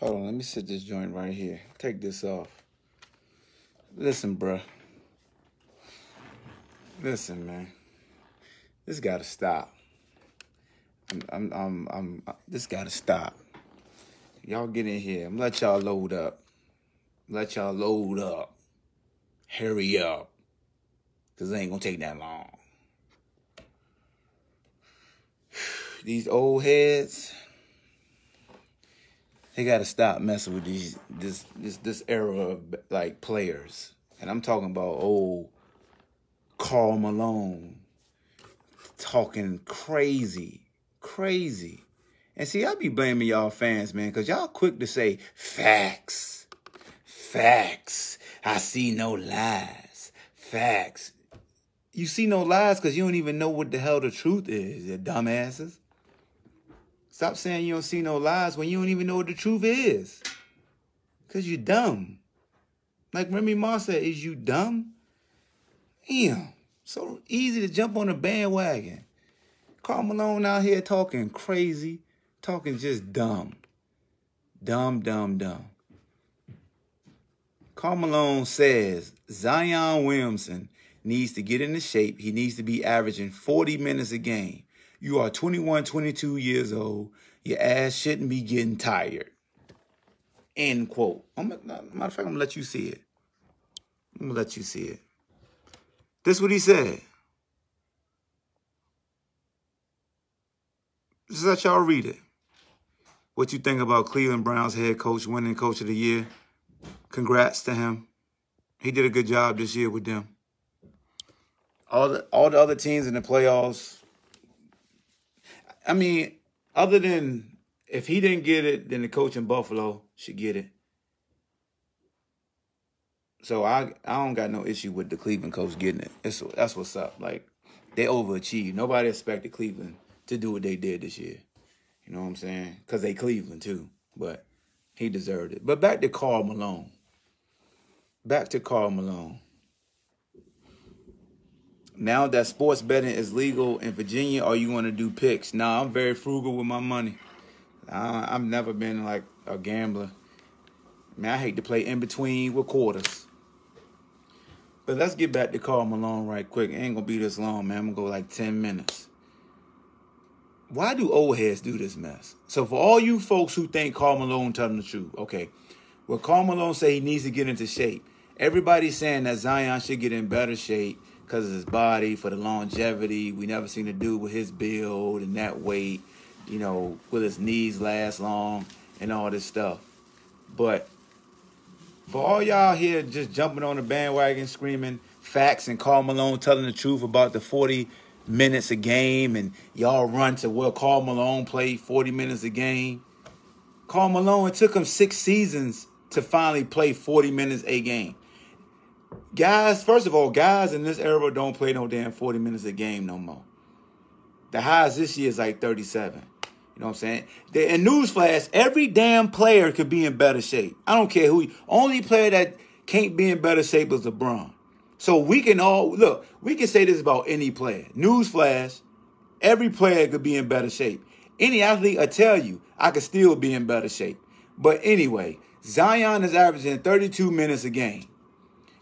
Hold on, let me sit this joint right here. Take this off. Listen, bruh. Listen, man. This gotta stop. I'm, I'm, I'm, I'm this gotta stop. Y'all get in here. I'm let y'all load up. Let y'all load up. Hurry up. Cause it ain't gonna take that long. These old heads, they gotta stop messing with these this this this era of like players. And I'm talking about old Karl Malone talking crazy, crazy. And see, I be blaming y'all fans, man, because y'all quick to say facts, facts. I see no lies, facts. You see no lies because you don't even know what the hell the truth is, you dumbasses. Stop saying you don't see no lies when you don't even know what the truth is. Because you're dumb. Like Remy Ma said, is you dumb? Damn. So easy to jump on a bandwagon. Karl Malone out here talking crazy, talking just dumb. Dumb, dumb, dumb. Karl Malone says Zion Williamson needs to get into shape. He needs to be averaging 40 minutes a game. You are 21, 22 years old. Your ass shouldn't be getting tired. End quote. I'm, matter of fact, I'm gonna let you see it. I'm gonna let you see it. This is what he said. Just let y'all read it. What you think about Cleveland Browns head coach winning coach of the year? Congrats to him. He did a good job this year with them. All the all the other teams in the playoffs. I mean, other than if he didn't get it, then the coach in Buffalo should get it. So I I don't got no issue with the Cleveland coach getting it. It's, that's what's up. Like they overachieved. Nobody expected Cleveland to do what they did this year. You know what I'm saying? Because they Cleveland too. But he deserved it. But back to Karl Malone. Back to Karl Malone. Now that sports betting is legal in Virginia, are you going to do picks? Nah, I'm very frugal with my money. I, I've never been like a gambler. Man, I hate to play in between with quarters. But let's get back to Karl Malone right quick. It ain't gonna be this long, man. I'm gonna go like 10 minutes. Why do old heads do this mess? So for all you folks who think Karl Malone telling the truth, okay. Well, Karl Malone say he needs to get into shape. Everybody's saying that Zion should get in better shape because of his body, for the longevity. We never seen a dude with his build and that weight, you know, will his knees last long and all this stuff. But for all y'all here just jumping on the bandwagon screaming facts and Karl Malone telling the truth about the 40 minutes a game and y'all run to where Karl Malone played 40 minutes a game. Karl Malone, it took him six seasons to finally play 40 minutes a game. Guys, first of all, guys in this era don't play no damn 40 minutes a game no more. The highest this year is like 37. You know what I'm saying? The, in newsflash, every damn player could be in better shape. I don't care who. Only player that can't be in better shape is LeBron. So we can all look. We can say this about any player. Newsflash, every player could be in better shape. Any athlete will tell you I could still be in better shape. But anyway, Zion is averaging 32 minutes a game.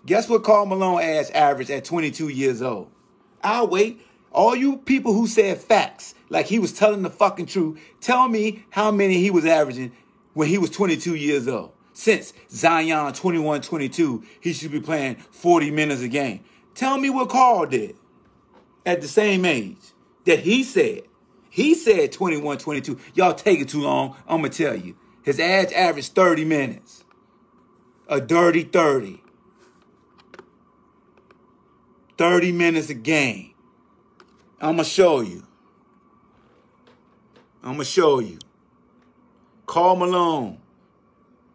Guess what Karl Malone ass averaged at 22 years old? I'll wait. All you people who said facts, like he was telling the fucking truth, tell me how many he was averaging when he was 22 years old. Since Zion 21 22, he should be playing 40 minutes a game. Tell me what Carl did at the same age that he said. He said 21 22. Y'all take it too long. I'm going to tell you. His average averaged 30 minutes. A dirty 30. 30 minutes a game. I'm going to show you. I'm going to show you. Karl Malone,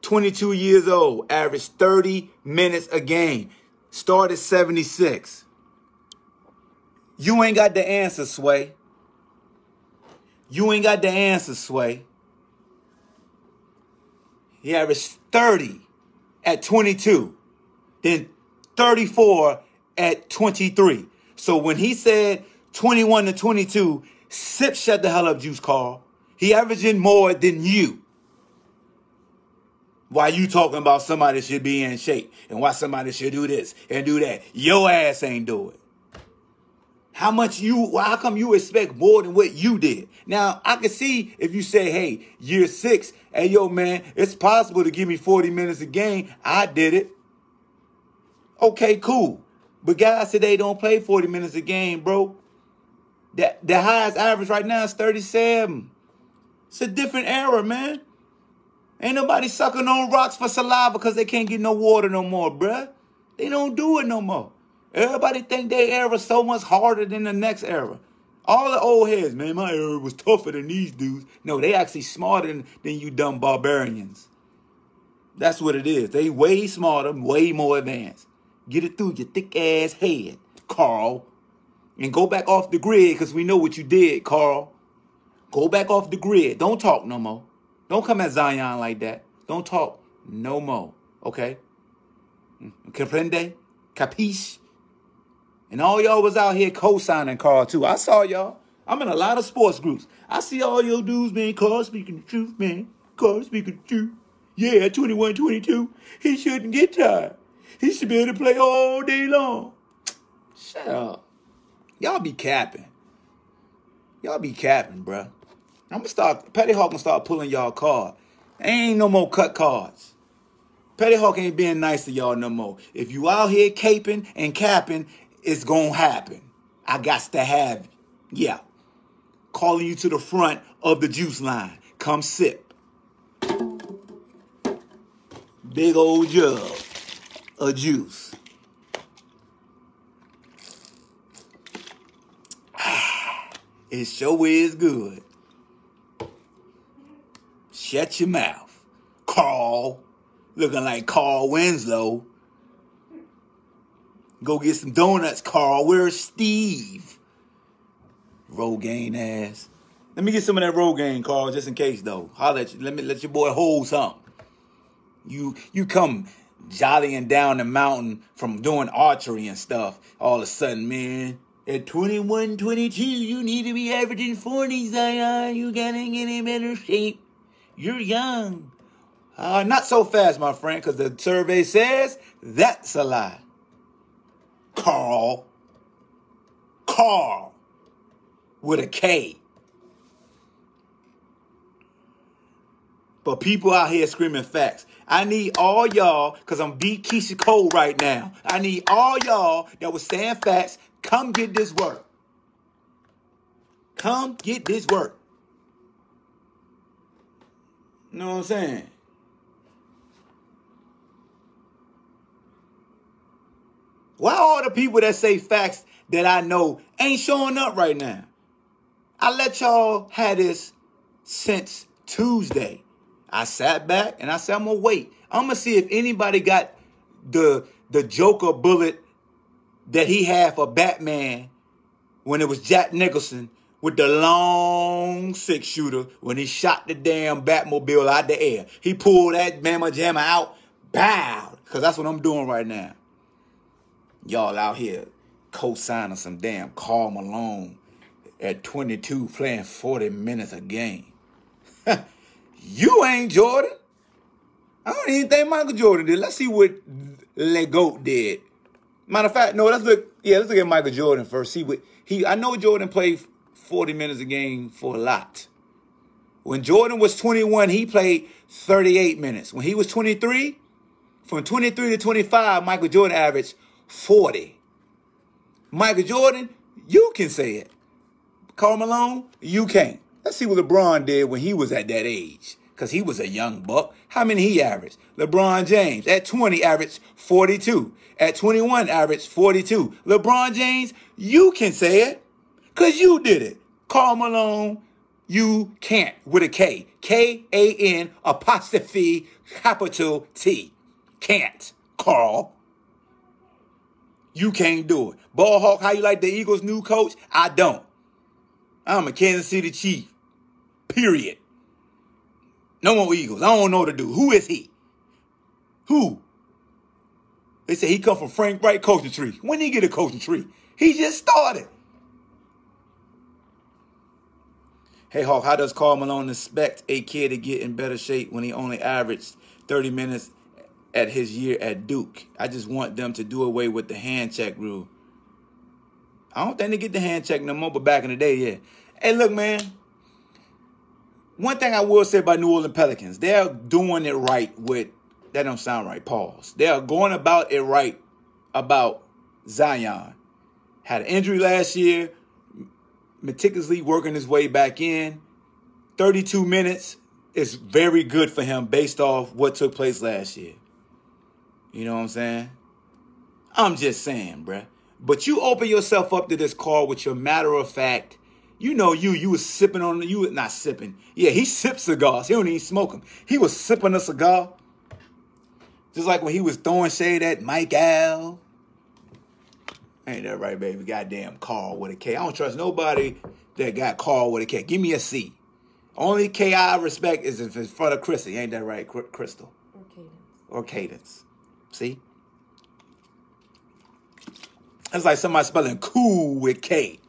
22 years old, averaged 30 minutes a game. Started 76. You ain't got the answer, Sway. You ain't got the answer, Sway. He averaged 30 at 22, then 34 at 23. So when he said 21 to 22, sip shut the hell up, Juice Karl. He averaging more than you. Why you talking about somebody should be in shape and why somebody should do this and do that? Your ass ain't do it. How much you, how come you expect more than what you did? Now, I can see if you say, hey, year six, hey, yo, man, it's possible to give me 40 minutes a game. I did it. Okay, cool. But guys today don't play 40 minutes a game, bro. That the highest average right now is 37. It's a different era, man. Ain't nobody sucking on rocks for saliva because they can't get no water no more, bruh. They don't do it no more. Everybody think their era so much harder than the next era. All the old heads, man, my era was tougher than these dudes. No, they actually smarter than, than you dumb barbarians. That's what it is. They way smarter, way more advanced. Get it through your thick ass head, Carl. And go back off the grid because we know what you did, Carl. Go back off the grid. Don't talk no more. Don't come at Zion like that. Don't talk no more. Okay? Comprende? Capiche? And all y'all was out here co-signing Carl too. I saw y'all. I'm in a lot of sports groups. I see all your dudes, man. Carl speaking the truth, man. Carl speaking the truth. Yeah, 21, 22. He shouldn't get tired. He should be able to play all day long. Shut up. Y'all be capping. Y'all be capping, bruh. I'm gonna start. Petty Hawk gonna start pulling y'all card. Ain't no more cut cards. Petty Hawk ain't being nice to y'all no more. If you out here caping and capping, it's gonna happen. I got to have. Yeah. Calling you to the front of the juice line. Come sip. Big old jug of juice. It sure is good. Shut your mouth. Carl. Looking like Carl Winslow. Go get some donuts, Carl. Where's Steve? Rogaine ass. Let me get some of that Rogaine, Carl, just in case though. Holler at you. Let me let your boy hold something. You you come jollying down the mountain from doing archery and stuff. All of a sudden, man, at 21, 22, you need to be averaging 40, Zion. You gotta get in better shape. You're young. Uh, not so fast, my friend, because the survey says that's a lie. Carl. Carl. With a K. But people out here screaming facts. I need all y'all, because I'm beat Keyshia Cole right now. I need all y'all that was saying facts, come get this work. Come get this work. You know what I'm saying? Why all the people that say facts that I know ain't showing up right now? I let y'all have this since Tuesday. I sat back and I said, I'm gonna wait. I'm gonna see if anybody got the the Joker bullet that he had for Batman when it was Jack Nicholson with the long six shooter when he shot the damn Batmobile out the air. He pulled that mamma jammer out, bow, because that's what I'm doing right now. Y'all out here co-signing some damn Karl Malone at 22 playing 40 minutes a game. you ain't Jordan. I don't even think Michael Jordan did. Let's see what Lego did. Matter of fact, no, let's look. Yeah, let's look at Michael Jordan first. See what he. I know Jordan played 40 minutes a game for a lot. When Jordan was 21, he played 38 minutes. When he was 23, from 23 to 25, Michael Jordan averaged 40. Michael Jordan, you can say it. Karl Malone, you can't. Let's see what LeBron did when he was at that age. Because he was a young buck. How many he averaged? LeBron James at 20 averaged 42. At 21 averaged 42. LeBron James, you can say it. Because you did it. Karl Malone, you can't with a K. K A N apostrophe capital T. Can't. Carl. You can't do it. Ball Hawk, how you like the Eagles' new coach? I don't. I'm a Kansas City Chief. Period. No more Eagles. I don't know what to do. Who is he? Who? They say he come from Frank Reich coaching tree. When did he get a coaching tree? He just started. Hey Hawk, how does Karl Malone expect a kid to get in better shape when he only averaged 30 minutes at his year at Duke? I just want them to do away with the hand check rule. I don't think they get the hand check no more, but back in the day, yeah. Hey, look, man. One thing I will say about New Orleans Pelicans, they're doing it right with that don't sound right. Pause. They are going about it right about Zion. Had an injury last year, meticulously working his way back in. 32 minutes is very good for him based off what took place last year. You know what I'm saying? I'm just saying, bruh. But you open yourself up to this call with your matter of fact. You know you you was sipping on you was not sipping. Yeah, he sips cigars. He don't even smoke them. He was sipping a cigar. Just like when he was throwing shade at Mike Al. Ain't that right, baby? Goddamn Karl with a K. I don't trust nobody that got Karl with a K. Give me a C. Only K I respect is if it's in front of Chrissy. Ain't that right, Crystal? Or cadence. Or cadence. See? That's like somebody spelling cool with K.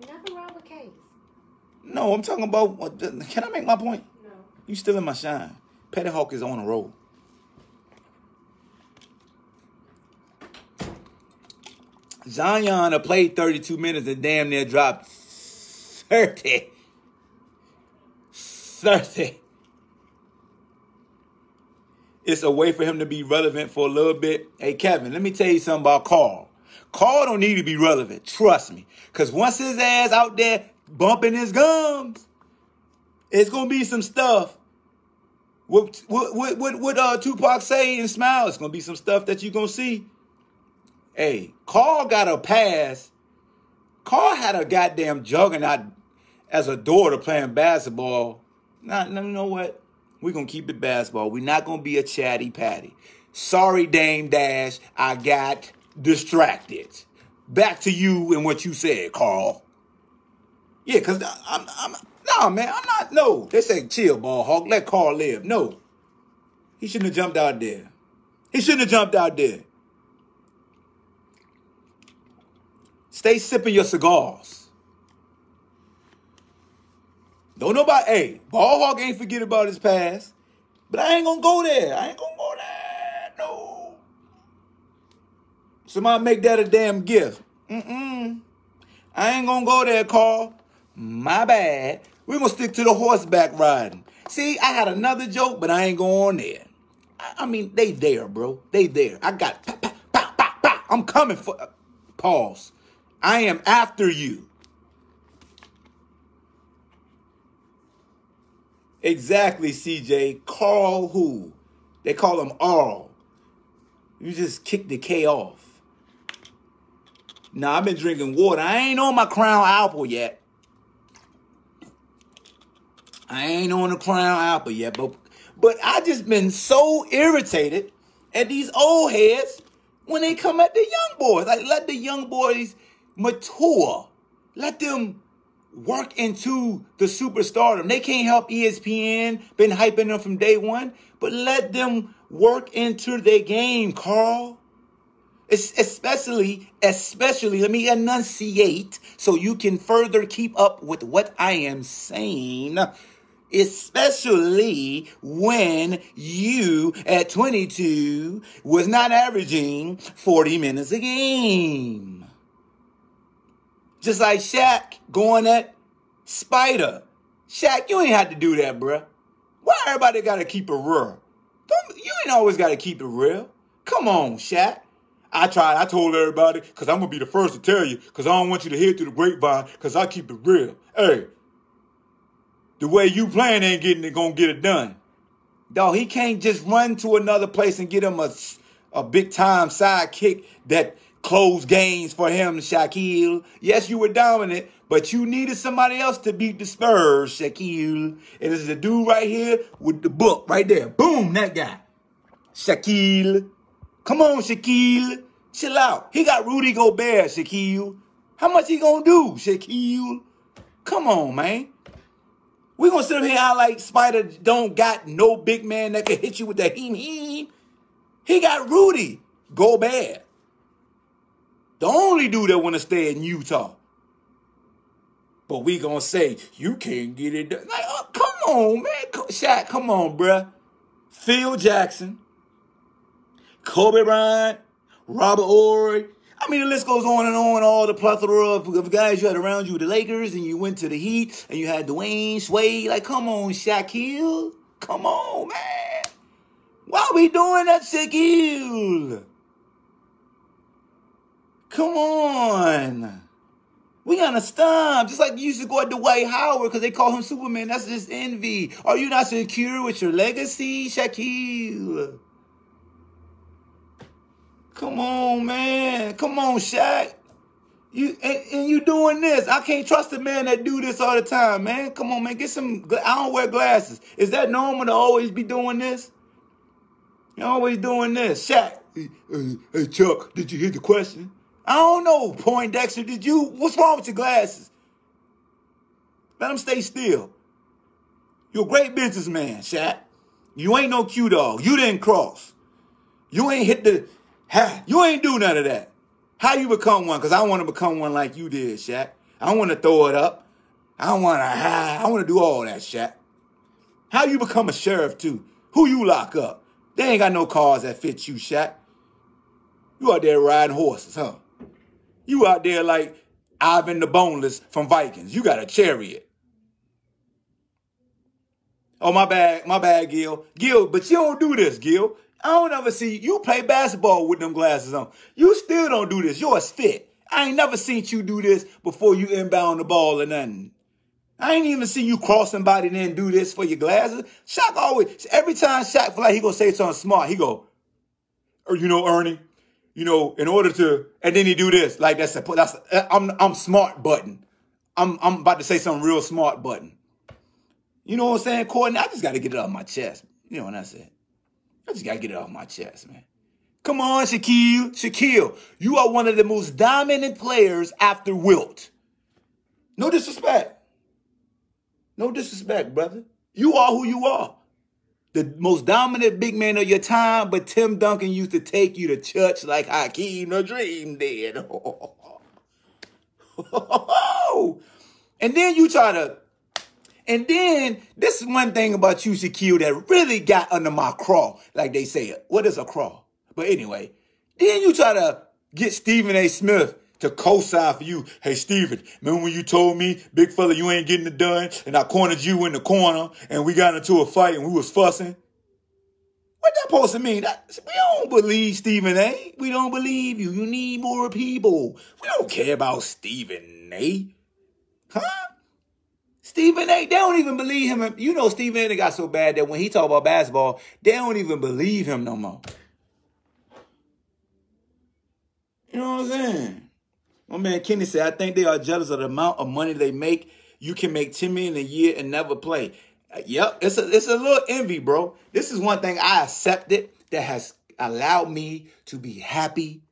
Nothing wrong with K's. No, I'm talking about. Can I make my point? No. You still in my shine. Petty Hawk is on a roll. Zion played 32 minutes and damn near dropped 30. 30. It's a way for him to be relevant for a little bit. Hey, Kevin, let me tell you something about Carl. Carl don't need to be relevant. Trust me. Because once his ass out there bumping his gums, it's to be some stuff. What, what, what, what, uh, Tupac say and smile? It's to be some stuff that you're going to see. Hey, Carl got a pass. Carl had a goddamn juggernaut as a daughter playing basketball. Not, you know what? We're to keep it basketball. We're not to be a chatty patty. Sorry, Dame Dash. I got distracted. Back to you and what you said, Karl. Yeah, because I'm, I'm, no, man, I'm not, no. They say chill, ball hawk. Let Carl live. No. He shouldn't have jumped out there. He shouldn't have jumped out there. Stay sipping your cigars. Don't nobody, hey, ball hawk ain't forget about his past, but I ain't gonna go there. I ain't gonna go there. No. Somebody make that a damn gift. Mm-mm. I ain't gonna go there, Karl. My bad. We're gonna stick to the horseback riding. See, I had another joke, but I ain't going there. I, I mean, they there, bro. They there. I got pow, pow, pow, pow, pow. I'm coming for uh, pause. I am after you. Exactly, CJ. Karl who? They call him Arl. You just kick the K off. Now, I've been drinking water. I ain't on my Crown Apple yet. I ain't on the Crown Apple yet, but but I just been so irritated at these old heads when they come at the young boys. Like let the young boys mature. Let them work into the superstardom. They can't help ESPN, been hyping them from day one, but let them work into their game, Karl. It's especially, especially, let me enunciate so you can further keep up with what I am saying. Especially when you at 22 was not averaging 40 minutes a game. Just like Shaq going at Spider. Shaq, you ain't had to do that, bruh. Why everybody gotta keep it real? Don't, you ain't always gotta keep it real. Come on, Shaq. I tried. I told everybody because I'm gonna be the first to tell you because I don't want you to hear through the grapevine because I keep it real. Hey, the way you playing ain't getting it gonna get it done. Dog, he can't just run to another place and get him a, a big time sidekick that closed games for him, Shaquille. Yes, you were dominant, but you needed somebody else to beat the Spurs, Shaquille. And this is the dude right here with the book right there. Boom, that guy. Shaquille. Come on, Shaquille. Chill out. He got Rudy Gobert, Shaquille. How much he gonna do, Shaquille? Come on, man. We gonna sit up here out like Spider don't got no big man that can hit you with the heem heem. He got Rudy Gobert. The only dude that want to stay in Utah. But we gonna say you can't get it done. Like, oh, come on, man. Shaq, come on, bruh. Phil Jackson, Kobe Bryant, Robert Horry. I mean, the list goes on and on. All the plethora of, guys you had around you the Lakers, and you went to the Heat, and you had Dwayne Sway. Like, come on, Shaquille. Come on, man. Why are we doing that, Shaquille? Come on. We understand. Just like you used to go at Dwight Howard because they call him Superman. That's just envy. Are you not secure with your legacy, Shaquille? Come on, man. Come on, Shaq. You and, and you doing this. I can't trust a man that do this all the time, man. Come on, man. Get some. I don't wear glasses. Is that normal to always be doing this? You always doing this. Shaq. Hey, hey, hey, Chuck, did you hear the question? I don't know, Poindexter. Did you? What's wrong with your glasses? Let them stay still. You're a great businessman, Shaq. You ain't no Q dog. You didn't cross. You ain't hit the. Ha, you ain't do none of that. How you become one? Because I want to become one like you did, Shaq. I want to throw it up. I want to. I want to do all that, Shaq. How you become a sheriff too? Who you lock up? They ain't got no cars that fit you, Shaq. You out there riding horses, huh? You out there like Ivan the Boneless from Vikings. You got a chariot. Oh, my bad, my bad, Gil. Gil, but you don't do this, Gil. I don't ever see you play basketball with them glasses on. You still don't do this. You're a spit. I ain't never seen you do this before you inbound the ball or nothing. I ain't even seen you cross somebody and then do this for your glasses. Shaq always, every time Shaq feel like he gonna say something smart, he go, or you know, Ernie, you know, in order to, and then he do this, like that's a, that's a, I'm I'm smart button. I'm I'm about to say something real smart button. You know what I'm saying, Courtney? I just got to get it off my chest. You know what I said? I just got to get it off my chest, man. Come on, Shaquille. Shaquille, you are one of the most dominant players after Wilt. No disrespect. No disrespect, brother. You are who you are. The most dominant big man of your time, but Tim Duncan used to take you to church like Hakeem the Dream did. and then you try to and then this is one thing about you, Shaquille, that really got under my craw, like they say. What is a craw? But anyway, then you try to get Stephen A. Smith to co-sign for you. Hey, Stephen, remember when you told me, big fella, you ain't getting it done, and I cornered you in the corner, and we got into a fight, and we was fussing? What that supposed to mean? That, we don't believe Stephen A. We don't believe you. You need more people. We don't care about Stephen A. Huh? Stephen A. They don't even believe him. You know, Stephen A. got so bad that when he talk about basketball, they don't even believe him no more. You know what I'm saying? My man Kenny said, I think they are jealous of the amount of money they make. You can make 10 million a year and never play. Uh, Yep, it's a it's a little envy, bro. This is one thing I accepted that has allowed me to be happy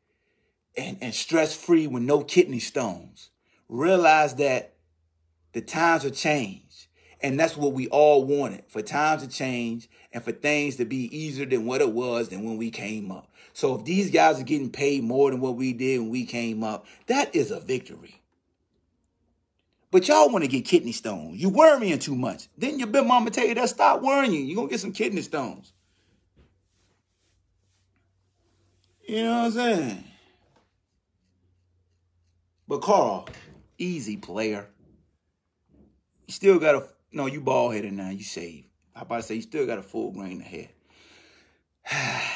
and, and stress-free with no kidney stones. Realize that the times have changed. And that's what we all wanted for times to change and for things to be easier than what it was than when we came up. So if these guys are getting paid more than what we did when we came up, that is a victory. But y'all want to get kidney stones. You worrying too much. Didn't your big mama tell you that? Stop worrying. You're going to get some kidney stones. You know what I'm saying? But Carl, easy player. You still got a no. You bald headed now. You saved. I about to say you still got a full grain of hair.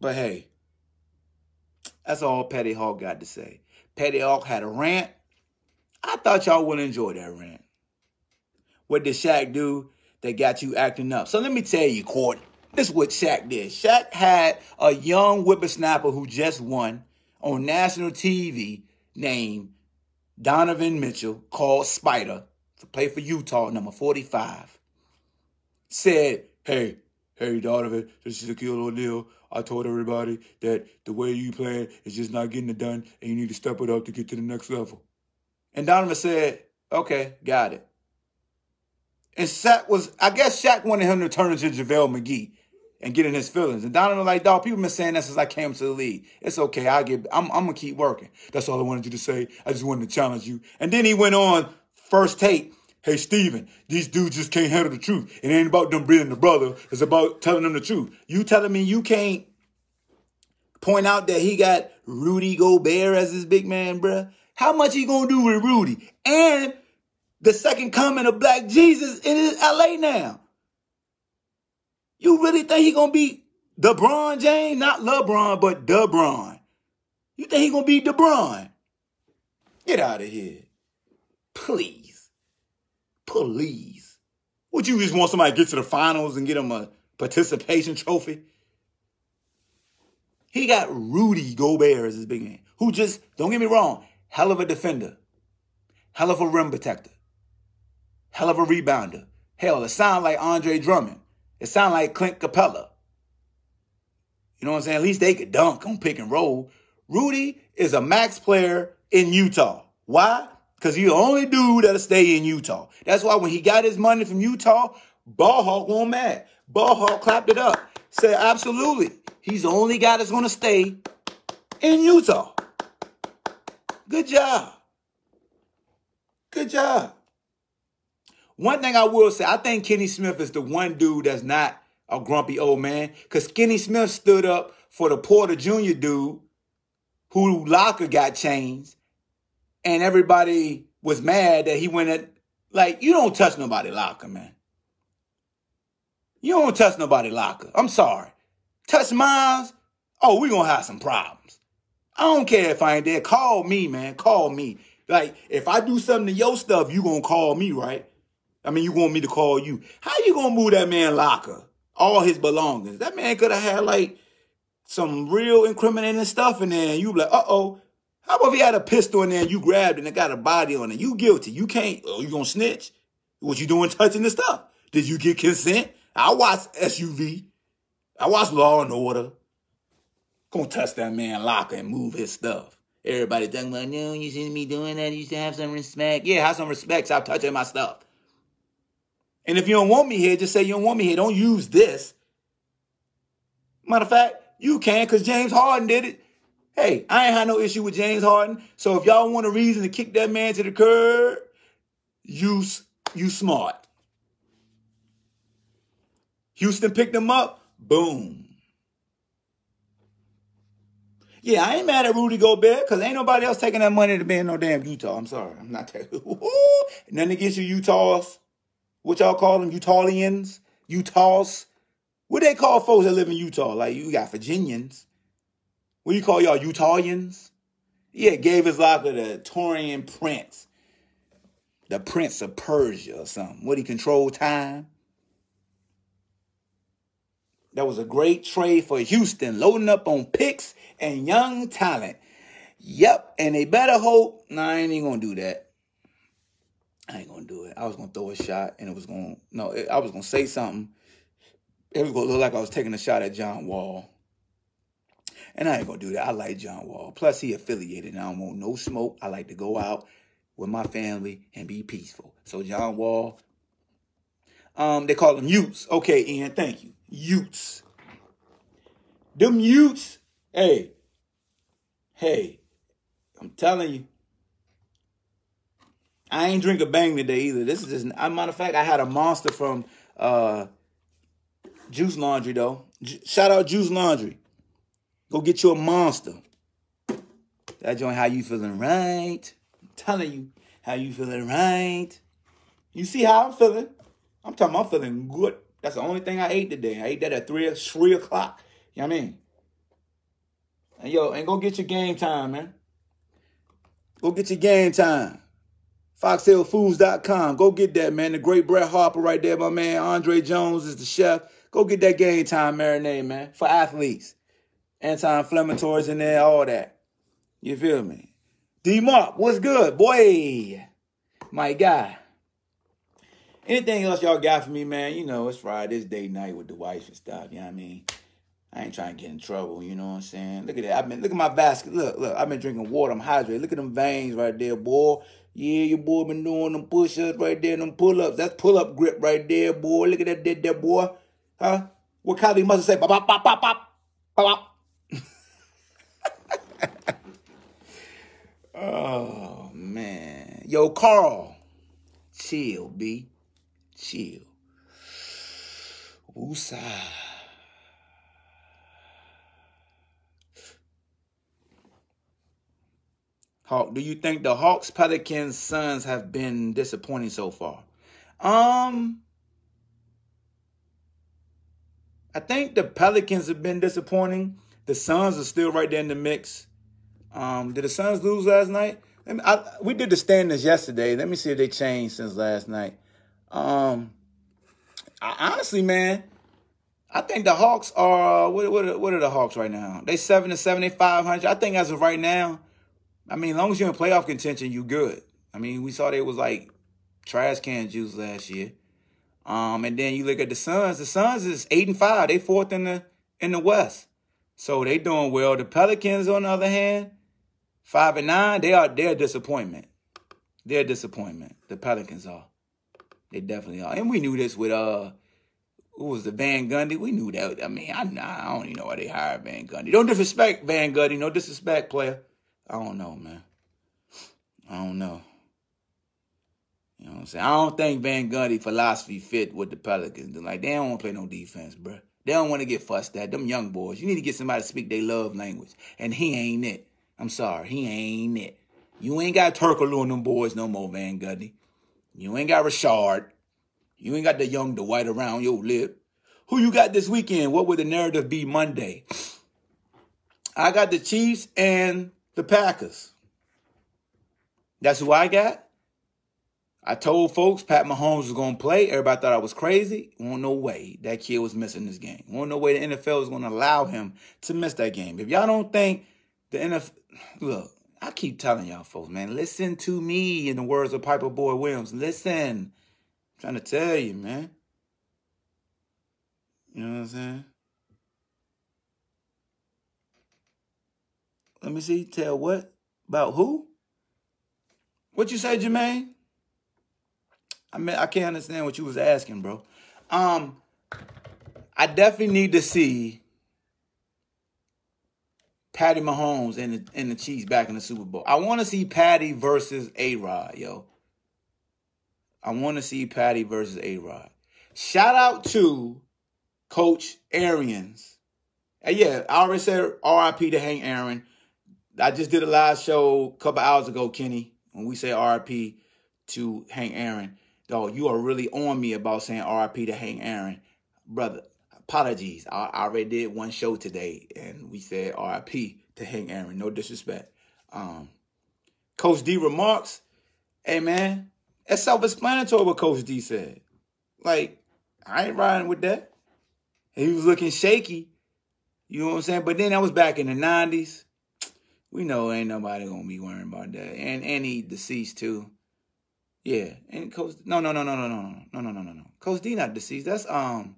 but hey, that's all Petty Hawk got to say. Petty Hawk had a rant. I thought y'all would enjoy that rant. What did Shaq do that got you acting up? So let me tell you, Court. This is what Shaq did. Shaq had a young whippersnapper who just won on national TV named Donovan Mitchell, called Spider, to play for Utah, number 45, said, Hey, hey, Donovan, this is Shaquille O'Neal. I told everybody that the way you playing is just not getting it done, and you need to step it up to get to the next level. And Donovan said, Okay, got it. And Shaq was, I guess Shaq wanted him to turn into JaVale McGee. And get in his feelings. And Donovan like, dog, people been saying that since I came to the league. It's okay. I get. I'm, I'm gonna keep working. That's all I wanted you to say. I just wanted to challenge you. And then he went on first take. Hey Steven, these dudes just can't handle the truth. It ain't about them being the brother. It's about telling them the truth. You telling me you can't point out that he got Rudy Gobert as his big man, bruh? How much he gonna do with Rudy? And the second coming of Black Jesus in LA now. You really think he gonna be LeBron James? Not LeBron, but DeBron. You think he gonna be DeBron? Get out of here. Please. Please. Would you just want somebody to get to the finals and get him a participation trophy? He got Rudy Gobert as his big man, who just, don't get me wrong, hell of a defender, hell of a rim protector, hell of a rebounder. Hell, it sounds like Andre Drummond. It sounds like Clint Capela. You know what I'm saying? At least they could dunk on pick and roll. Rudy is a max player in Utah. Why? Because he's the only dude that'll stay in Utah. That's why when he got his money from Utah, Ballhawk won't mad. Ballhawk clapped it up. Said, absolutely. He's the only guy that's going to stay in Utah. Good job. Good job. One thing I will say, I think Kenny Smith is the one dude that's not a grumpy old man. Because Kenny Smith stood up for the Porter Jr. dude who locker got changed. And everybody was mad that he went at, like, you don't touch nobody locker, man. You don't touch nobody locker. I'm sorry. Touch mine, oh, we gonna have some problems. I don't care if I ain't there. Call me, man. Call me. Like, if I do something to your stuff, you gonna call me, right? I mean, you want me to call you. How you gonna move that man locker? All his belongings. That man could have had like some real incriminating stuff in there, and you be like, uh oh. How about if he had a pistol in there and you grabbed it and it got a body on it? You guilty. You can't. Oh, you gonna snitch? What you doing touching the stuff? Did you get consent? I watch SVU. I watch Law and Order. Gonna touch that man locker and move his stuff. Everybody talking about, no, you shouldn't be doing that. You should have some respect. Yeah, have some respect. Stop touching my stuff. And if you don't want me here, just say you don't want me here. Don't use this. Matter of fact, you can because James Harden did it. Hey, I ain't had no issue with James Harden. So if y'all want a reason to kick that man to the curb, you, you smart. Houston picked him up. Boom. Yeah, I ain't mad at Rudy Gobert because ain't nobody else taking that money to be in no damn Utah. I'm sorry. I'm not taking Nothing against you Utahs. What y'all call them? Utahians? Utahs? What they call folks that live in Utah? Like you got Virginians. What do you call y'all Utahians? Yeah, gave his to the Taurean Prince. The prince of Persia or something. What he control time? That was a great trade for Houston, loading up on picks and young talent. Yep, and they better hope. Nah, I ain't even gonna do that. I ain't gonna do it. I was gonna throw a shot, and it was gonna no. It, I was gonna say something. It was gonna look like I was taking a shot at John Wall, and I ain't gonna do that. I like John Wall. Plus, he affiliated, and I don't want no smoke. I like to go out with my family and be peaceful. So John Wall, um, they call them Utes. Okay, Ian, thank you. Utes. Them Utes, hey, hey, I'm telling you, I ain't drink a bang today either. This is just, a matter of fact, I had a monster from uh, Juice Laundry though. Shout out Juice Laundry. Go get you a monster. That joint, how you feeling right? I'm telling you, how you feeling right? You see how I'm feeling? I'm talking, I'm feeling good. That's the only thing I ate today. I ate that at three, three o'clock. You know what I mean? And yo, and go get your game time, man. Go get your game time. FoxtailFoods.com. Go get that, man. The great Brett Harper right there, my man. Andre Jones is the chef. Go get that game time marinade, man, for athletes. Anti-inflammatories in there, all that. You feel me? D Mark, what's good? Boy, my guy. Anything else y'all got for me, man? You know, it's Friday, it's day night with the wife and stuff. You know what I mean? I ain't trying to get in trouble, you know what I'm saying? Look at that. I've been look at my basket. Look, look, I've been drinking water. I'm hydrated. Look at them veins right there, boy. Yeah, your boy been doing them push-ups right there, them pull-ups. That's pull-up grip right there, boy. Look at that dead there, boy. Huh? What Kylie must said, bop, bop, bop, bop, bop, bop. oh, man. Yo, Carl. Chill, B. Chill. Woosah. Hawk, do you think the Hawks, Pelicans, Suns have been disappointing so far? Um, I think the Pelicans have been disappointing. The Suns are still right there in the mix. Um, did the Suns lose last night? I we did the standings yesterday. Let me see if they changed since last night. Um, I, honestly, man, I think the Hawks are what, what, what are the Hawks right now? They seven to seventy five hundred. I think as of right now, I mean, as long as you're in playoff contention, you good. I mean, we saw they was like trash can juice last year. Um, and then you look at the Suns. The Suns is eight and five. They fourth in the in the West, so they doing well. The Pelicans, on the other hand, five and nine. They are they're disappointment. They're disappointment. The Pelicans are. They definitely are. And we knew this with uh, who was the Van Gundy? We knew that. I mean, I, I don't even know why they hired Van Gundy. Don't disrespect Van Gundy. No disrespect, player. I don't know, man. I don't know. You know what I'm saying? I don't think Van Gundy philosophy fit with the Pelicans. Like, they don't want to play no defense, bro. They don't want to get fussed at. Them young boys. You need to get somebody to speak their love language. And he ain't it. I'm sorry. He ain't it. You ain't got Turkoglu on them boys no more, Van Gundy. You ain't got Rashard. You ain't got the young, white around your lip. Who you got this weekend? What would the narrative be Monday? I got the Chiefs and the Packers. That's who I got. I told folks Pat Mahomes was going to play. Everybody thought I was crazy. Won't no way that kid was missing this game. Won't no way the NFL was going to allow him to miss that game. If y'all don't think the NFL, look, I keep telling y'all folks, man, listen to me in the words of Piper Boy Williams. Listen. I'm trying to tell you, man. You know what I'm saying? Let me see. Tell what? About who? What you say, Jermaine? I mean, I can't understand what you was asking, bro. Um, I definitely need to see Patty Mahomes and the, and the Chiefs back in the Super Bowl. I want to see Patty versus A Rod, yo. I want to see Patty versus A Rod. Shout out to Coach Arians. Yeah, I already said RIP to Hank Aaron. I just did a live show a couple hours ago, Kenny, when we say RIP to Hank Aaron. Dog, you are really on me about saying RIP to Hank Aaron. Brother, apologies. I, I already did one show today and we said RIP to Hank Aaron. No disrespect. Um, Coach D remarks, hey man, that's self-explanatory what Coach D said. Like, I ain't riding with that. And He was looking shaky. You know what I'm saying? But then that was back in the 90s. We know ain't nobody gonna be worrying about that. And and he deceased too. Yeah. And Coach no no no no no no no no no no no no. Coach D not deceased. That's um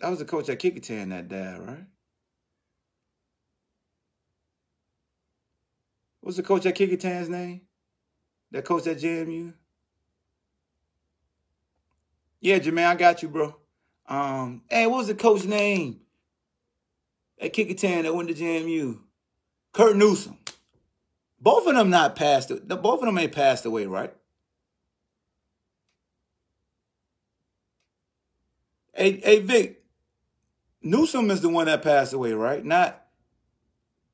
That was the coach at Kecoughtan that died, right? What's the coach at Kecoughtan's name? That coach at JMU? Yeah, Jermaine, I got you, bro. Um, hey, what was the coach name at Kecoughtan that went to JMU? Kurt Newsom. Both of them not passed. Both of them ain't passed away, right? Hey, hey, Vic, Newsom is the one that passed away, right? Not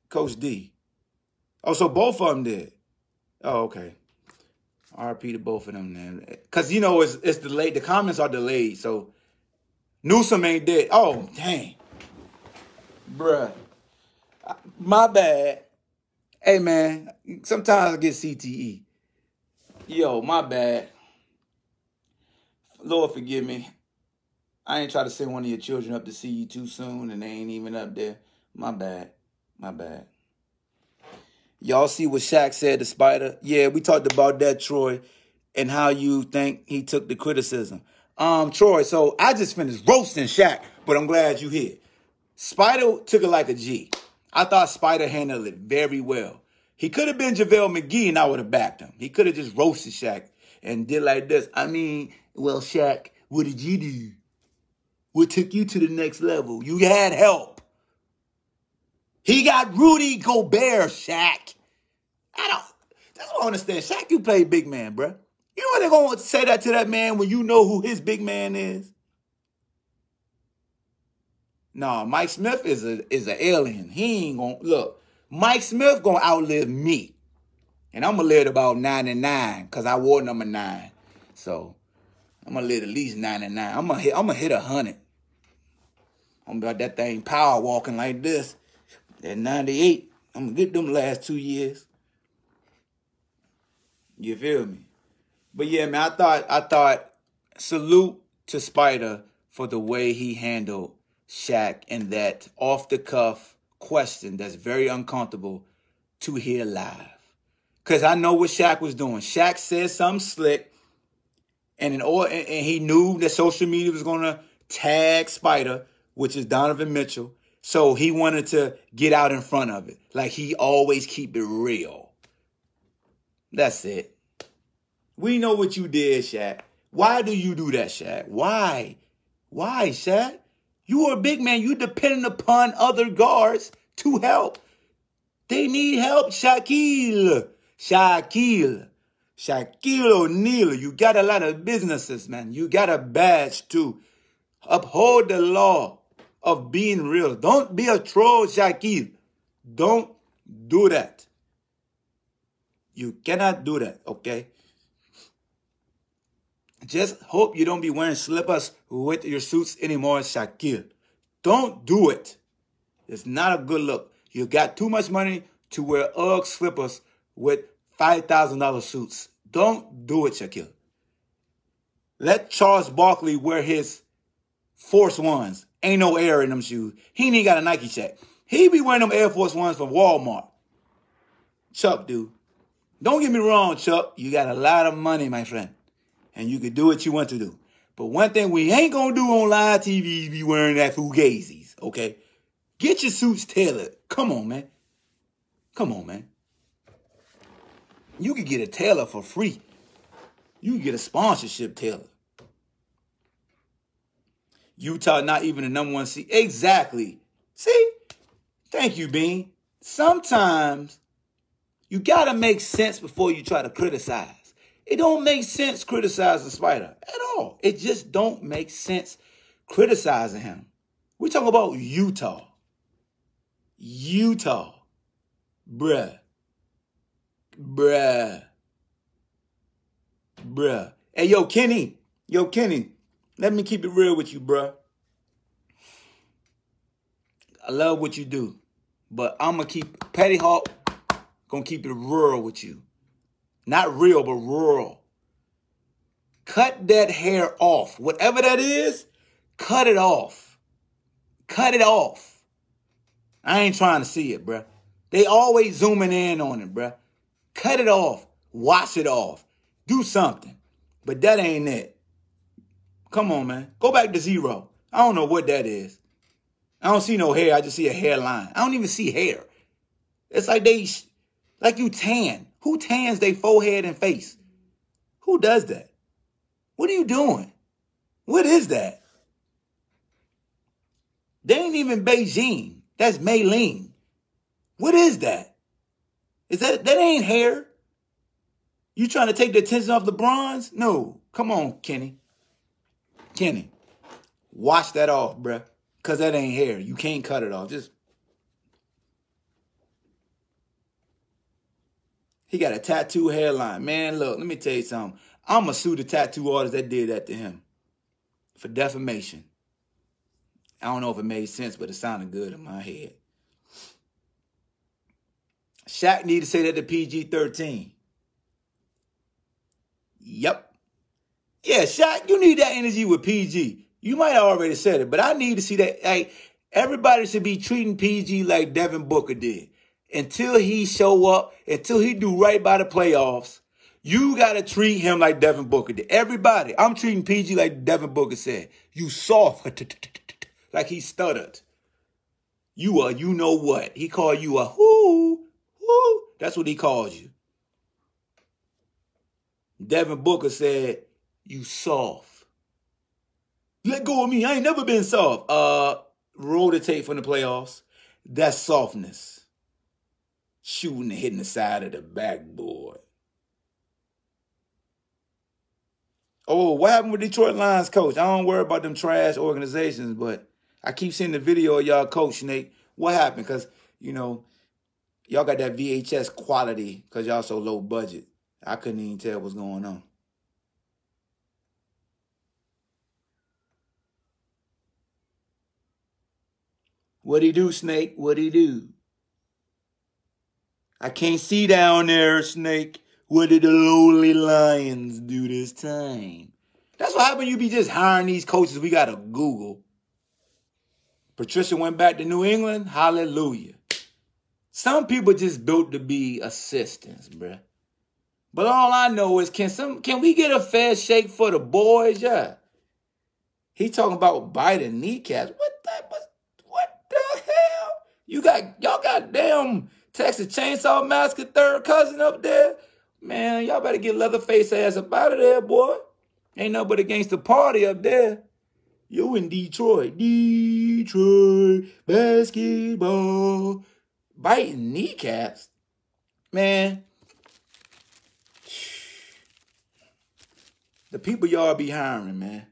Coach D. Oh, so both of them did. Oh, okay. RP to both of them then. Cause you know it's it's delayed. The comments are delayed. So Newsom ain't dead. Oh, dang. Bruh. My bad. Hey man, sometimes I get CTE. Yo, my bad. Lord forgive me. I ain't try to send one of your children up to see you too soon and they ain't even up there. My bad. My bad. Y'all see what Shaq said to Spider? Yeah, we talked about that, Troy, and how you think he took the criticism. Um, Troy, so I just finished roasting Shaq, but I'm glad you here. Spider took it like a G. I thought Spider handled it very well. He could have been JaVale McGee and I would have backed him. He could have just roasted Shaq and did like this. I mean, well, Shaq, What did you do? What took you to the next level? You had help. He got Rudy Gobert, Shaq. I don't. That's what I understand. Shaq, you play big man, bruh. You know they're gonna say that to that man when you know who his big man is? No, Mike Smith is a is an alien. He ain't gonna look. Mike Smith gonna outlive me. And I'm gonna live about 99 because I wore number nine. So I'm gonna live at least 99. I'm gonna hit I'm gonna hit a hundred. I'm about that thing power walking like this. At 98, I'm gonna get them last two years. You feel me? But yeah, man, I thought I thought salute to Spider for the way he handled Shaq and that off the cuff question that's very uncomfortable to hear live. Cause I know what Shaq was doing. Shaq said something slick, and in or and he knew that social media was gonna tag Spider, which is Donovan Mitchell. So he wanted to get out in front of it. Like he always keep it real. That's it. We know what you did, Shaq. Why do you do that, Shaq? Why? Why, Shaq? You are a big man. You dependent upon other guards to help. They need help, Shaquille. Shaquille. Shaquille O'Neal. You got a lot of businesses, man. You got a badge to uphold the law of being real. Don't be a troll, Shaquille. Don't do that. You cannot do that, okay? Just hope you don't be wearing slippers with your suits anymore, Shaquille. Don't do it. It's not a good look. You got too much money to wear UGG slippers with $5,000 suits. Don't do it, Shaquille. Let Charles Barkley wear his Force Ones. Ain't no air in them shoes. He ain't got a Nike check. He be wearing them Air Force Ones from Walmart. Chuck, dude. Don't get me wrong, Chuck. You got a lot of money, my friend and you can do what you want to do. But one thing we ain't gonna do on live TV is be wearing that Fugazis, okay? Get your suits tailored. Come on, man. Come on, man. You can get a tailor for free. You can get a sponsorship tailor. Utah not even the number one seed. Exactly. See? Thank you, Bean. Sometimes you gotta make sense before you try to criticize. It don't make sense criticizing Spider at all. It just don't make sense criticizing him. We're talking about Utah. Utah. Bruh. Bruh. Bruh. Hey, yo, Kenny. Yo, Kenny. Let me keep it real with you, bruh. I love what you do. But I'm going to keep, Petty Hawk, to keep it real with you. Not real, but rural. Cut that hair off. Whatever that is, cut it off. Cut it off. I ain't trying to see it, bruh. They always zooming in on it, bruh. Cut it off. Wash it off. Do something. But that ain't it. Come on, man. Go back to zero. I don't know what that is. I don't see no hair. I just see a hairline. I don't even see hair. It's like they, like you tan. Who tans their forehead and face? Who does that? What are you doing? What is that? They ain't even Beijing. That's Mei What is that? Is that that ain't hair? You trying to take the attention off the bronze? No. Come on, Kenny. Kenny. Wash that off, bruh. Cause that ain't hair. You can't cut it off. Just He got a tattoo hairline. Man, look, let me tell you something. I'm going to sue the tattoo artist that did that to him for defamation. I don't know if it made sense, but it sounded good in my head. Shaq need to say that to PG-13. Yep. Yeah, Shaq, you need that energy with PG. You might have already said it, but I need to see that. Hey, everybody should be treating PG like Devin Booker did until he show up, until he do right by the playoffs, you got to treat him like Devin Booker did. Everybody, I'm treating PG like Devin Booker said. You soft, like he stuttered. You are, you know what? He called you a whoo, whoo. That's what he called you. Devin Booker said, you soft. Let go of me. I ain't never been soft. Uh, roll the tape from the playoffs. That's softness. Shooting and hitting the side of the backboard. Oh, what happened with Detroit Lions coach? I don't worry about them trash organizations, but I keep seeing the video of y'all coach, Nate. What happened? Because, you know, y'all got that VHS quality because y'all so low budget. I couldn't even tell what's going on. What'd he do, Snake? What'd he do? I can't see down there, Snake. What did the lowly lions do this time? That's what happened. You be just hiring these coaches. We got to Google. Patricia went back to New England. Hallelujah. Some people just built to be assistants, bruh. But all I know is can some can we get a fair shake for the boys? Yeah. He talking about biting kneecaps. What the what the hell? You got y'all got damn Texas Chainsaw Massacre third cousin up there? Man, y'all better get Leatherface ass up out of there, boy. Ain't nobody against the party up there. You in Detroit. Detroit basketball. Biting kneecaps. Man. The people y'all be hiring, man.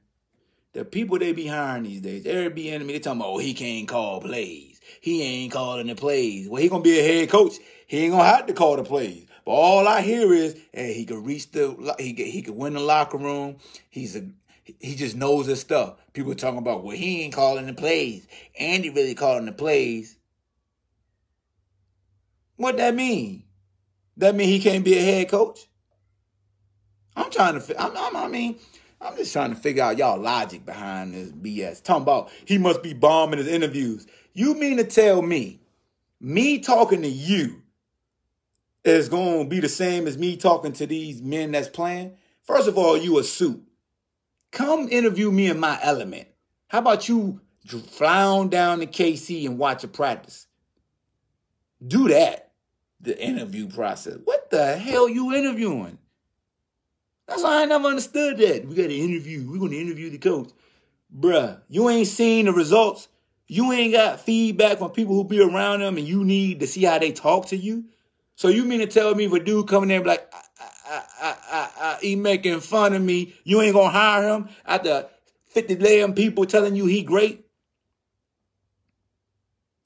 The people they be hiring these days. Airbnb, they talking about, oh, he can't call plays. He ain't calling the plays. Well, he gonna be a head coach. He ain't gonna have to call the plays. But all I hear is, hey, he could reach the, he he could win the locker room. He's a, he just knows his stuff. People talking about, well, he ain't calling the plays. Andy really calling the plays. What that mean? That mean he can't be a head coach? I'm trying to, I'm, I'm, I mean, I'm just trying to figure out y'all logic behind this BS. Talking about he must be bombing his interviews. You mean to tell me, me talking to you, is going to be the same as me talking to these men that's playing? First of all, you a suit. Come interview me in my element. How about you fly on down to KC and watch a practice? Do that. The interview process. What the hell you interviewing? That's why I never understood that. We got to interview. We're going to interview the coach. Bruh, you ain't seen the results. You ain't got feedback from people who be around them and you need to see how they talk to you. So you mean to tell me if a dude coming in like, I, I, I, I, he making fun of me, you ain't gonna hire him after 50 damn people telling you he great?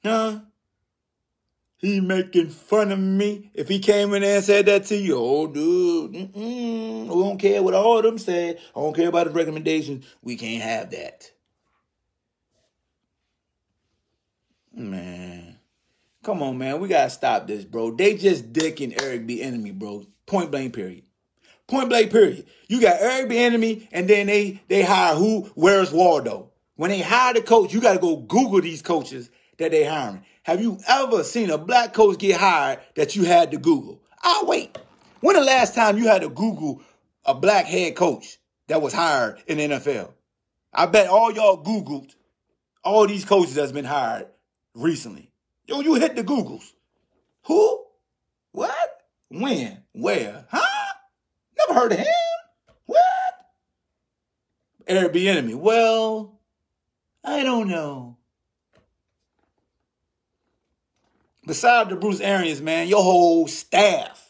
Huh? He making fun of me. If he came in there and said that to you, oh, dude, we don't care what all of them said. I don't care about his recommendations. We can't have that. Come on, man. We gotta stop this, bro. They just dicking Eric Bieniemy, bro. Point blank, period. Point blank, period. You got Eric Bieniemy, and then they they hire who? Where's Waldo? When they hire the coach, you gotta go Google these coaches that they hiring. Have you ever seen a black coach get hired that you had to Google? Ah, wait. When the last time you had to Google a black head coach that was hired in the NFL? I bet all y'all Googled all these coaches that's been hired recently. Yo, you hit the Googles. Who? What? When? Where? Huh? Never heard of him. What? Airbnb. Well, I don't know. Besides the Bruce Arians, man, your whole staff.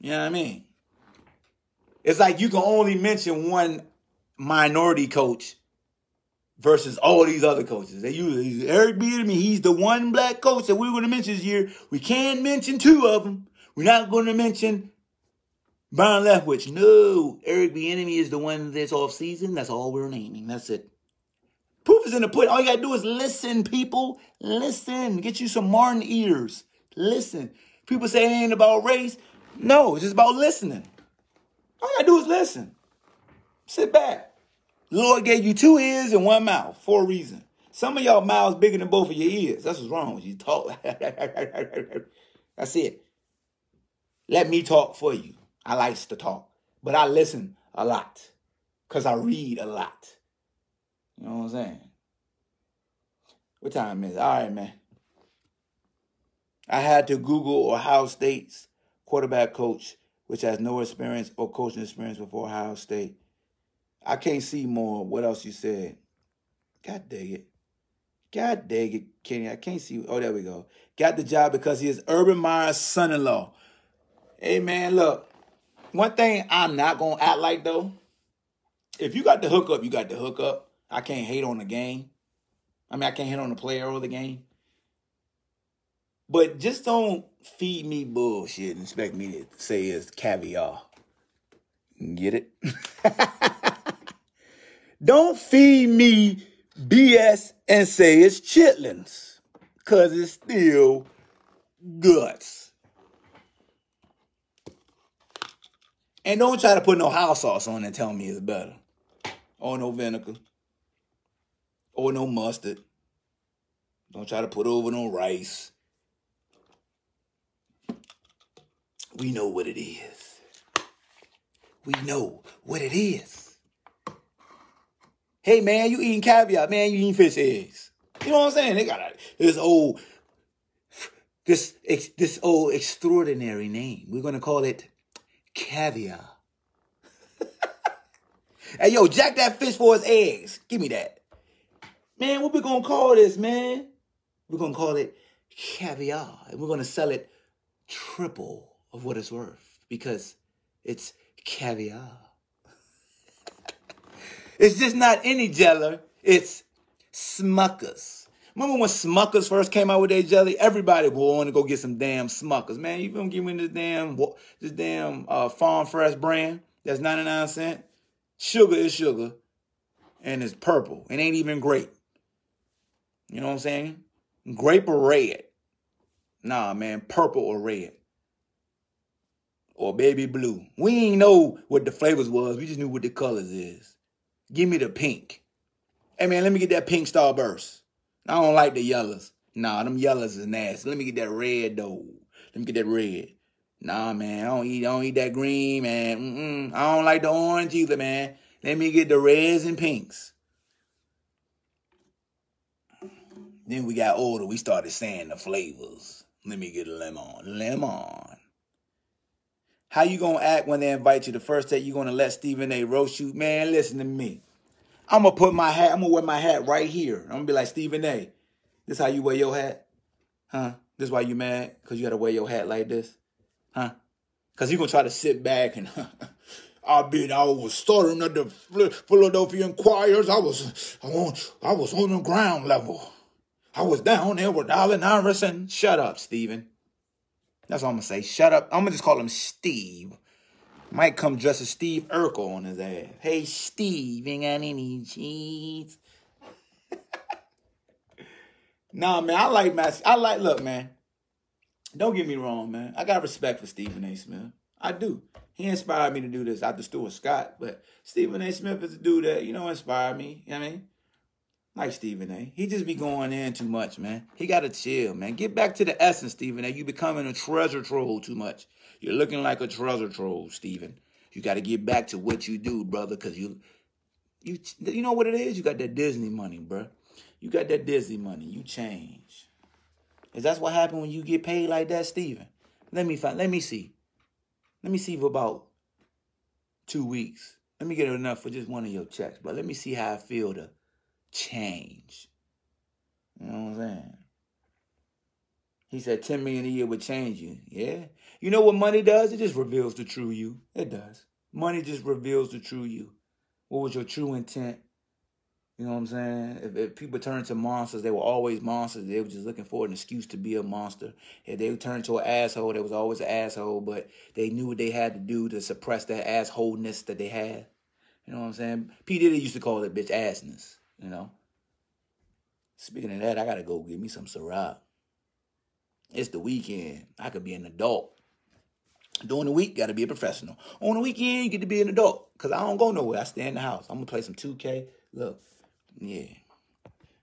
You know what I mean? It's like you can only mention one minority coach versus all these other coaches. They use Eric Bieniemy. He's the one black coach that we are going to mention this year. We can't mention two of them. We're not going to mention Byron Leftwich. No, Eric Bieniemy is the one this off season. That's all we're naming. That's it. Proof is in the pudding. All you gotta do is listen, people. Listen. Get you some Martin ears. Listen. People say it ain't about race. No, it's just about listening. All you gotta do is listen. Sit back. Lord gave you two ears and one mouth for a reason. Some of y'all mouths bigger than both of your ears. That's what's wrong with you. Talk. That's it. Let me talk for you. I like to talk, but I listen a lot because I read a lot. You know what I'm saying? What time is it? All right, man. I had to Google Ohio State's quarterback coach, which has no experience or coaching experience before Ohio State I can't see more. What else you said? God dang it. God dang it, Kenny. I can't see. Oh, there we go. Got the job because he is Urban Meyer's son-in-law. Hey man, look. One thing I'm not gonna act like though. If you got the hookup, you got the hookup. I can't hate on the game. I mean, I can't hate on the player or the game. But just don't feed me bullshit and expect me to say it's caviar. Get it? don't feed me BS and say it's chitlins. Cause it's still guts. And don't try to put no house sauce on and tell me it's better. Or no vinegar. Or no mustard. Don't try to put over no rice. We know what it is. We know what it is. Hey man, you eating caviar, man, you eating fish eggs. You know what I'm saying? They got this old this this old extraordinary name. We're gonna call it caviar. hey yo, jack that fish for his eggs. Give me that. Man, what we gonna call this, man? We're gonna call it caviar. And we're gonna sell it triple of what it's worth because it's caviar. It's just not any jelly, it's Smuckers. Remember when Smuckers first came out with their jelly? Everybody wanted to go get some damn Smuckers. Man, you gonna give me this damn this damn uh, farm fresh brand that's 99 cent? Sugar is sugar. And it's purple. It ain't even grape. You know what I'm saying? Grape or red. Nah, man, purple or red or baby blue. We ain't know what the flavors was. We just knew what the colors is. Give me the pink. Hey man, let me get that pink starburst. I don't like the yellows. Nah, them yellows is nasty. Let me get that red though. Let me get that red. Nah, man, I don't eat. I don't eat that green, man. Mm-mm. I don't like the orange either, man. Let me get the reds and pinks. Then we got older. We started saying the flavors. Let me get a lemon. Lemon. How you gonna act when they invite you? The first day you gonna let Stephen A. roast you? Man, listen to me. I'm gonna put my hat. I'm gonna wear my hat right here. I'm gonna be like Stephen A. This how you wear your hat, huh? This why you mad? Cause you gotta wear your hat like this, huh? Cause you gonna try to sit back and. I been, I was starting at the Philadelphia Inquirers. I was, was, I was on the ground level. I was down there with Allen Iverson. Shut up, Stephen. That's all I'm gonna say. Shut up. I'm gonna just call him Steve. Might come dressed as Steve Urkel on his ass. Hey Steve, ain't got any cheese. nah, man, I like my I like look, man. Don't get me wrong, man. I got respect for Stephen A. Smith. I do. He inspired me to do this after Stuart Scott, but Stephen A. Smith is a dude that, you know, inspired me. You know what I mean? Like Stephen A. He just be going in too much, man. He got to chill, man. Get back to the essence, Stephen A. You becoming a treasure troll too much. You're looking like a treasure troll, Stephen. You got to get back to what you do, brother, because you, you, you know what it is? You got that Disney money, bro. You got that Disney money. You change. Is that what happened when you get paid like that, Stephen? Let me find. Let me see. Let me see for about two weeks. Let me get enough for just one of your checks, but let me see how I feel to change. You know what I'm saying? He said 10 million a year would change you. Yeah. You know what money does? It just reveals the true you. It does. Money just reveals the true you. What was your true intent? You know what I'm saying? If, if people turn to monsters, they were always monsters. They were just looking for an excuse to be a monster. If they turned to an asshole, they was always an asshole, but they knew what they had to do to suppress that assholeness that they had. You know what I'm saying? P. Diddy used to call it bitch assness. You know. Speaking of that, I gotta go get me some Ciroc. It's the weekend. I could be an adult. During the week, gotta be a professional. On the weekend, you get to be an adult. Cause I don't go nowhere. I stay in the house. I'm gonna play some 2K. Look, yeah.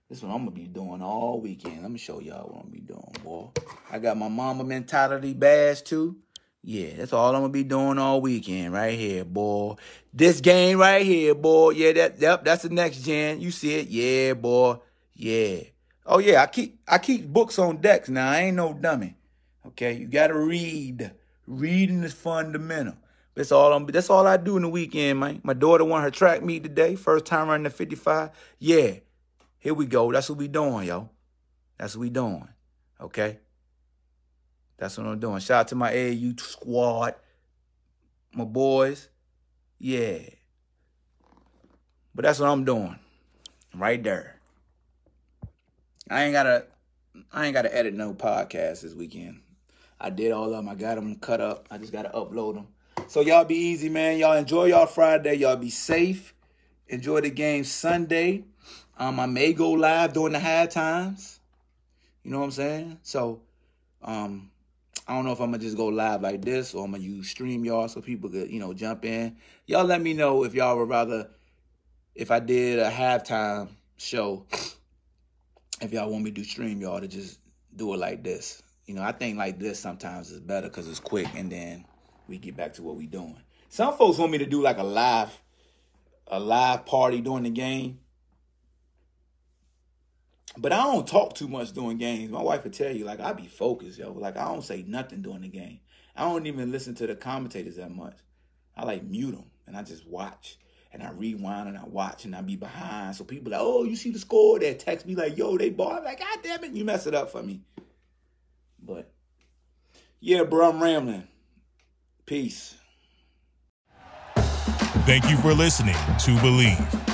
This is what I'm gonna be doing all weekend. Let me show y'all what I'm gonna be doing, boy. I got my Mamba Mentality badge too. Yeah, that's all I'm gonna be doing all weekend right here, boy. This game right here, boy. Yeah, that yep, that's the next gen. You see it? Yeah, boy. Yeah. Oh yeah, I keep I keep books on decks now. I ain't no dummy. Okay, you gotta read. Reading is fundamental. That's all I'm. That's all I do in the weekend, man. My daughter won her track meet today. First time running the 55. Yeah, here we go. That's what we doing, yo. That's what we doing. Okay. That's what I'm doing. Shout out to my AAU squad, my boys. Yeah. But that's what I'm doing. Right there. I ain't gotta I ain't gotta edit no podcast this weekend. I did all of them. I got them cut up. I just gotta upload them. So y'all be easy, man. Y'all enjoy y'all Friday. Y'all be safe. Enjoy the game Sunday. Um, I may go live during the high times. You know what I'm saying? So, um, I don't know if I'm gonna just go live like this or I'm gonna use StreamYard so people could, you know, jump in. Y'all let me know if y'all would rather if I did a halftime show, if y'all want me to do StreamYard to just do it like this. You know, I think like this sometimes is better because it's quick and then we get back to what we doing. Some folks want me to do like a live, a live party during the game. But I don't talk too much during games. My wife would tell you, like, I be focused, yo. Like, I don't say nothing during the game. I don't even listen to the commentators that much. I like mute them and I just watch and I rewind and I watch and I be behind. So people like, oh, you see the score? They text me like, yo, they bought. I'm like, God damn it, you mess it up for me. But yeah, bro, I'm rambling. Peace. Thank you for listening to Bleav.